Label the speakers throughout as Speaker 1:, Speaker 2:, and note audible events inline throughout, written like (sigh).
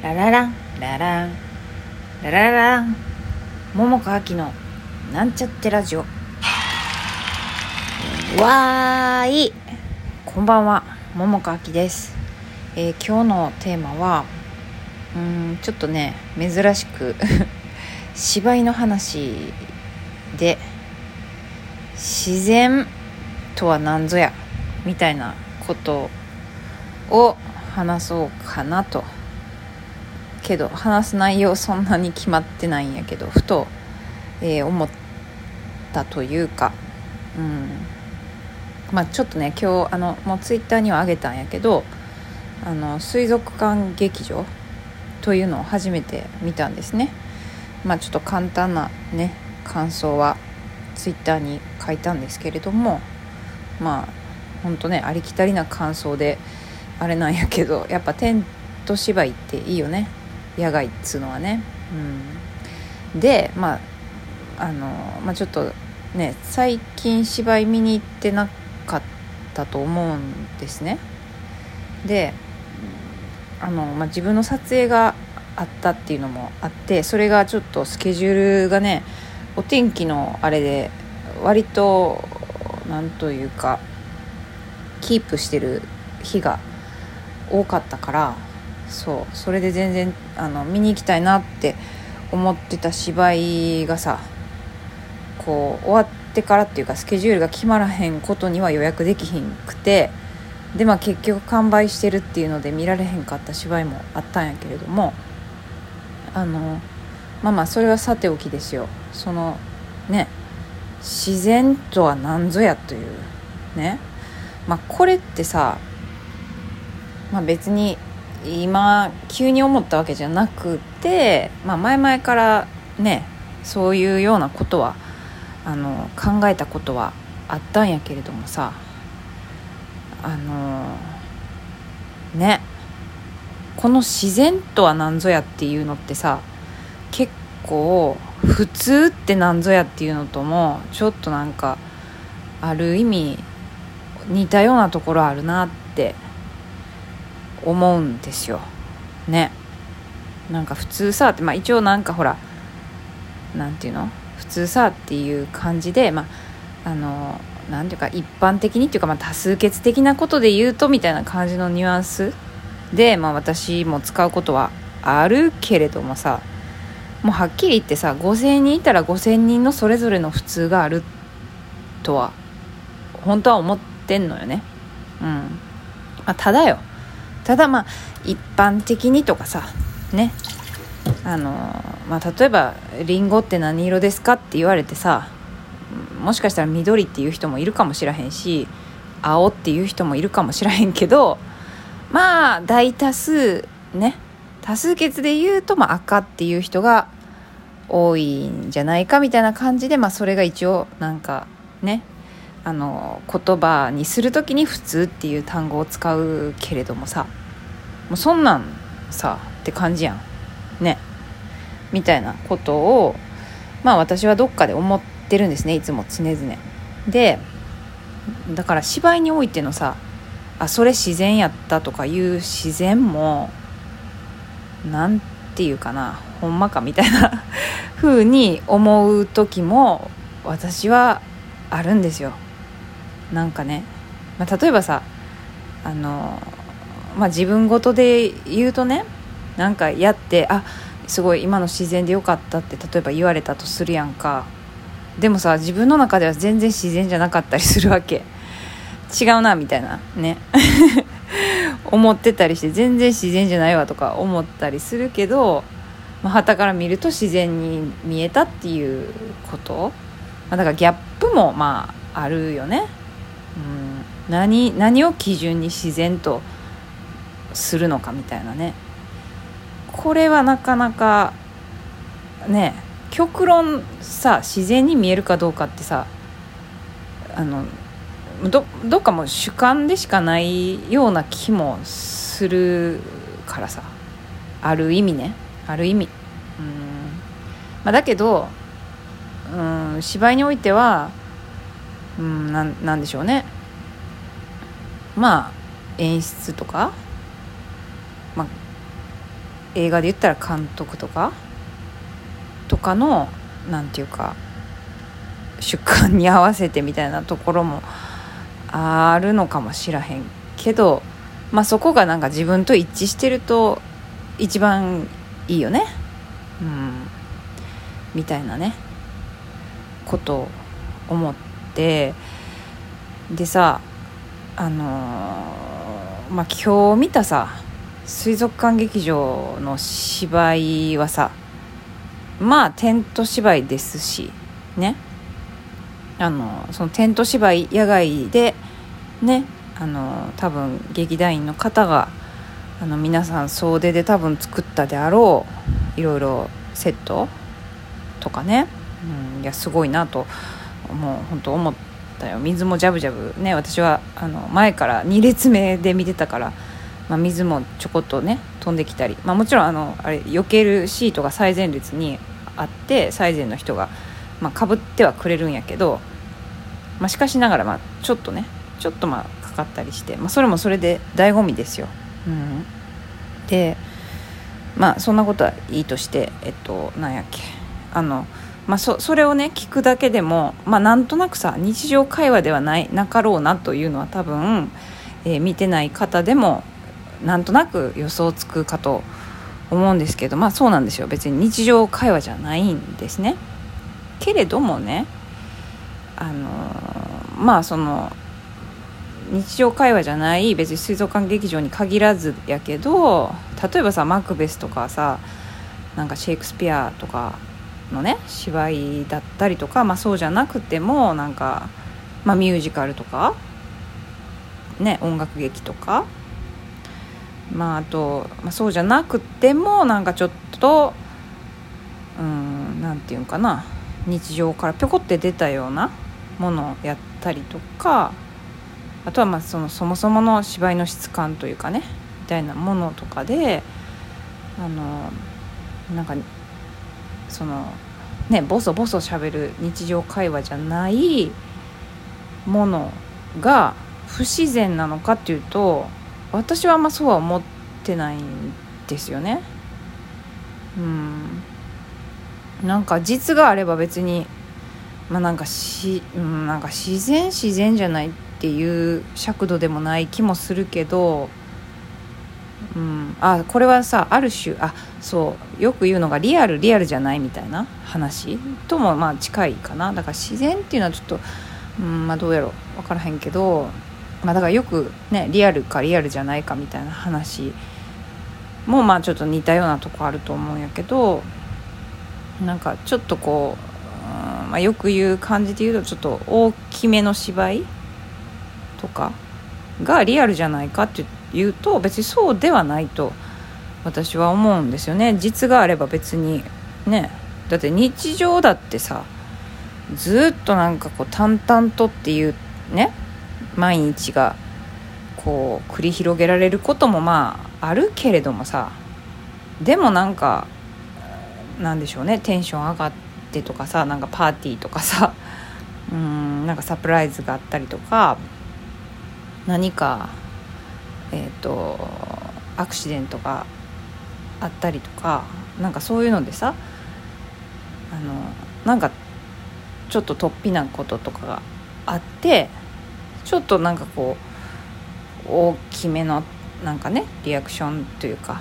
Speaker 1: ラララン。ララン。ラララン。桃佳明のなんちゃってラジオ。わーい。こんばんは。桃佳明です、えー今日のテーマはうーんちょっとね珍しく (laughs) 芝居の話で自然とは何ぞやみたいなことを話そうかなとけど話す内容そんなに決まってないんやけどふと、えー思ったというかうん。まあちょっとね今日あのもうツイッターにはあげたんやけどあの水族館劇場というのを初めて見たんですね。まあちょっと簡単なね感想はツイッターに書いたんですけれどもまあほんとねありきたりな感想であれなんやけどやっぱテント芝居っていいよね。野外っつうのはね。うん。でまああの、まあ、ちょっとね最近芝居見に行ってなかったと思うんですね。であの、まあ、自分の撮影があったっていうのもあってそれがちょっとスケジュールがねお天気のあれで割となんというかキープしてる日が多かったからそう。それで全然あの見に行きたいなって思ってた芝居がさこう終わってからっていうかスケジュールが決まらへんことには予約できひんくてでまあ結局完売してるっていうので見られへんかった芝居もあったんやけれどもあのまあまあそれはさておきですよ。そのね自然とは何ぞやというね。まあこれってさまあ別に今急に思ったわけじゃなくて、まあ、前々からねそういうようなことはあの考えたことはあったんやけれどもさあのねこの自然とは何ぞやっていうのってさ結構普通って何ぞやっていうのともちょっとなんかある意味似たようなところあるなって思うんですよ。ね。なんか普通さってまあ一応なんかほらなんていうの？普通さっていう感じでまああのなんていうか一般的にっていうかまあ多数決的なことで言うとみたいな感じのニュアンスでまあ私も使うことはあるけれどもさもうはっきり言ってさ5,000人いたら5,000人のそれぞれの普通があるとは本当は思ってんのよね。うん、まあ、ただよ。ただまあ一般的にとかさねあのまあ例えば「リンゴって何色ですか?」って言われてさもしかしたら緑っていう人もいるかもしらへんし青っていう人もいるかもしらへんけどまあ大多数ね多数決で言うと、まあ、赤っていう人が多いんじゃないかみたいな感じで、まあ、それが一応なんかねあの言葉にする時に「普通」っていう単語を使うけれどもさもうそんなんさって感じやん。ね。みたいなことをまあ私はどっかで思ってるんですねいつも常々。でだから芝居においてのさあそれ自然やったとかいう自然もなんていうかなほんまかみたいな (laughs) 風に思う時も私はあるんですよ。なんかね、まあ、例えばさあのまあ自分事で言うとねなんかやってあすごい今の自然でよかったって例えば言われたとするやんか。でもさ自分の中では全然自然じゃなかったりするわけ。違うなみたいな。ね。(laughs) 思ってたりして全然自然じゃないわとか思ったりするけどまあ、から見ると自然に見えたっていうこと、まあ、だからギャップもまああるよね、うん、何何を基準に自然とするのかみたいなね。これはなかなかね極論さ自然に見えるかどうかってさあのどどっかも主観でしかないような気もするからさ。ある意味ね。ある意味。うん、まあ、だけどうん芝居においてはうんなんなんでしょうね。まあ演出とか、映画で言ったら監督とか？とかのなんていうか出刊に合わせてみたいなところもあるのかもしらへんけど、まあ、そこがなんか自分と一致してると一番いいよね。うん。みたいなね。ことを思って。でさあのー、まあ今日見たさ水族館劇場の芝居はさまあテント芝居ですしね。あのそのテント芝居野外でねあの多分劇団員の方があの皆さん総出で多分作ったであろういろいろセットとかね、うん、いやすごいなともう本当思ったよ。水もジャブジャブね私はあの前から2列目で見てたから、まあ、水もちょこっとね飛んできたり、まあ、もちろんあのあれ避けるシートが最前列にあって最前の人が、まあ、かぶってはくれるんやけど、まあ、しかしながら、まあ、ちょっとねちょっとまあかかったりして、まあ、それもそれで醍醐味ですよ。うん、でまあそんなことはいいとしてえっとなんやっけあのまあ、そそれをね聞くだけでも、まあ、なんとなくさ日常会話ではないなかろうなというのは多分、えー、見てない方でもなんとなく予想つくかと思うんですけどまあそうなんですよ。別に日常会話じゃないんですね。けれどもねあのー、まあその日常会話じゃない別に水族館劇場に限らずやけど例えばさマクベスとかさなんかシェイクスピアとかのね芝居だったりとか、まあ、そうじゃなくてもなんか、まあ、ミュージカルとか、ね、音楽劇とか、まあ、あと、まあ、そうじゃなくてもなんかちょっとうんなんていうかな。日常からぴょこって出たようなものをやったりとかあとはまあそのそもそもの芝居の質感というかねみたいなものとかであのなんかそのねボソボソしゃべる日常会話じゃないものが不自然なのかっていうと私はあんまそうは思ってないんですよね。うん。なんか実があれば別にまあなんかし、うん、なんか自然自然じゃないっていう尺度でもない気もするけどうん、あこれはさある種あそうよく言うのがリアルリアルじゃないみたいな話ともまあ近いかな。だから自然っていうのはちょっと、うんまあ、どうやろう。分からへんけど、まあ、だからよくねリアルかリアルじゃないかみたいな話もまあちょっと似たようなとこあると思うんやけどなんかちょっとこう、うんまあ、よく言う感じで言うとちょっと大きめの芝居とかがリアルじゃないかっていうと別にそうではないと私は思うんですよね。実があれば別にねだって日常だってさずっとなんかこう淡々とっていうね毎日がこう繰り広げられることもまああるけれどもさでもなんかなんでしょうねテンション上がってとかさなんかパーティーとかさ (laughs) うんなんかサプライズがあったりとか何かえっ、ー、とアクシデントがあったりとかなんかそういうのでさあのなんかちょっと突飛なこととかがあってちょっとなんかこう大きめのなんかねリアクションというか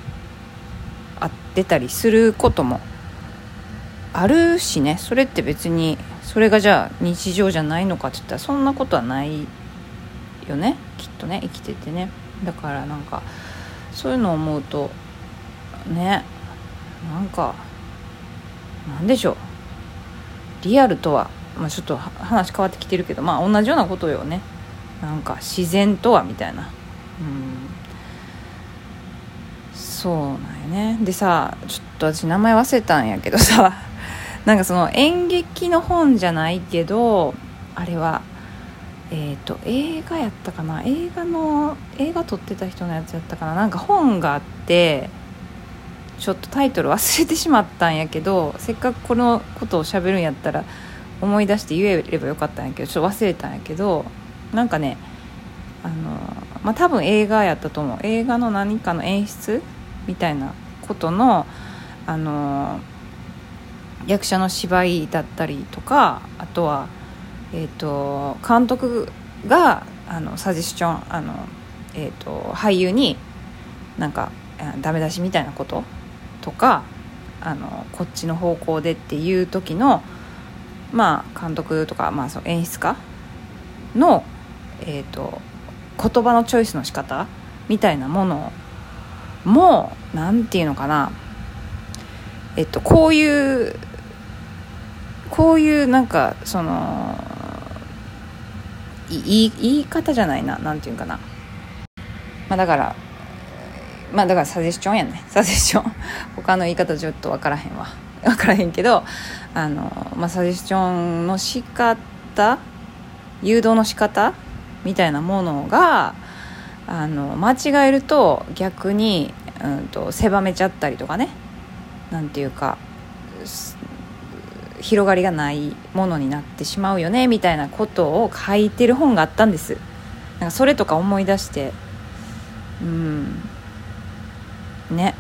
Speaker 1: あってたりすることもあるしね。それって別にそれがじゃあ日常じゃないのかって言ったらそんなことはないよね。きっとね生きててね。だからなんかそういうのを思うとねなんかなんでしょう。リアルとは、まあ、ちょっと話変わってきてるけどまあ同じようなことよね。なんか自然とはみたいな。うん。そうなんよね。でさちょっと私名前忘れたんやけどさ (laughs) なんかその演劇の本じゃないけどあれはえーと、映画やったかな。映画の映画撮ってた人のやつやったかな。なんか本があってちょっとタイトル忘れてしまったんやけどせっかくこのことをしゃべるんやったら思い出して言えればよかったんやけどちょっと忘れたんやけどなんかねあのまあ多分映画やったと思う。映画の何かの演出みたいなことのあの役者の芝居だったりとかあとは、えーと、監督があのサジェスチョンあの、えーと、俳優になんかダメ出しみたいなこととかあのこっちの方向でっていう時のまあ監督とか、まあ、その演出家の、えーと、言葉のチョイスの仕方みたいなものも何て言うのかな。えっとこういうこういうなんかそのいい言い方じゃないな。何て言うかな。まあだからまあだからサジェスチョンやね。サジェスチョン他の言い方ちょっと分からへんわ。分からへんけどあの、まあ、サジェスチョンの仕方誘導の仕方みたいなものがあの間違えると逆に、うんと、狭めちゃったりとかね。なんていうか広がりがないものになってしまうよねみたいなことを書いてる本があったんです。なんかそれとか思い出して。うん。ね。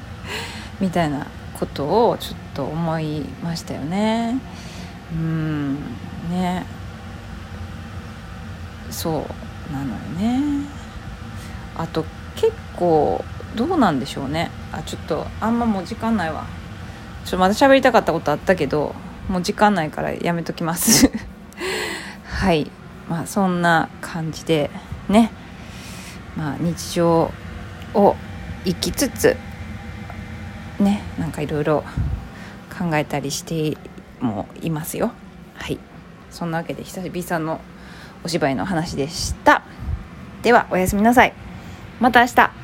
Speaker 1: (laughs) みたいなことをちょっと思いましたよね。うん。ね。そうなのよね。あと結構どうなんでしょうね。あちょっとあんまもう時間ないわ。ちょっとまた喋りたかったことあったけどもう時間ないからやめときます。(laughs) はい。まあそんな感じでね。まあ日常を生きつつねなんかいろいろ考えたりしてもいますよ。はい。そんなわけで久々のお芝居の話でした。ではおやすみなさい。また明日。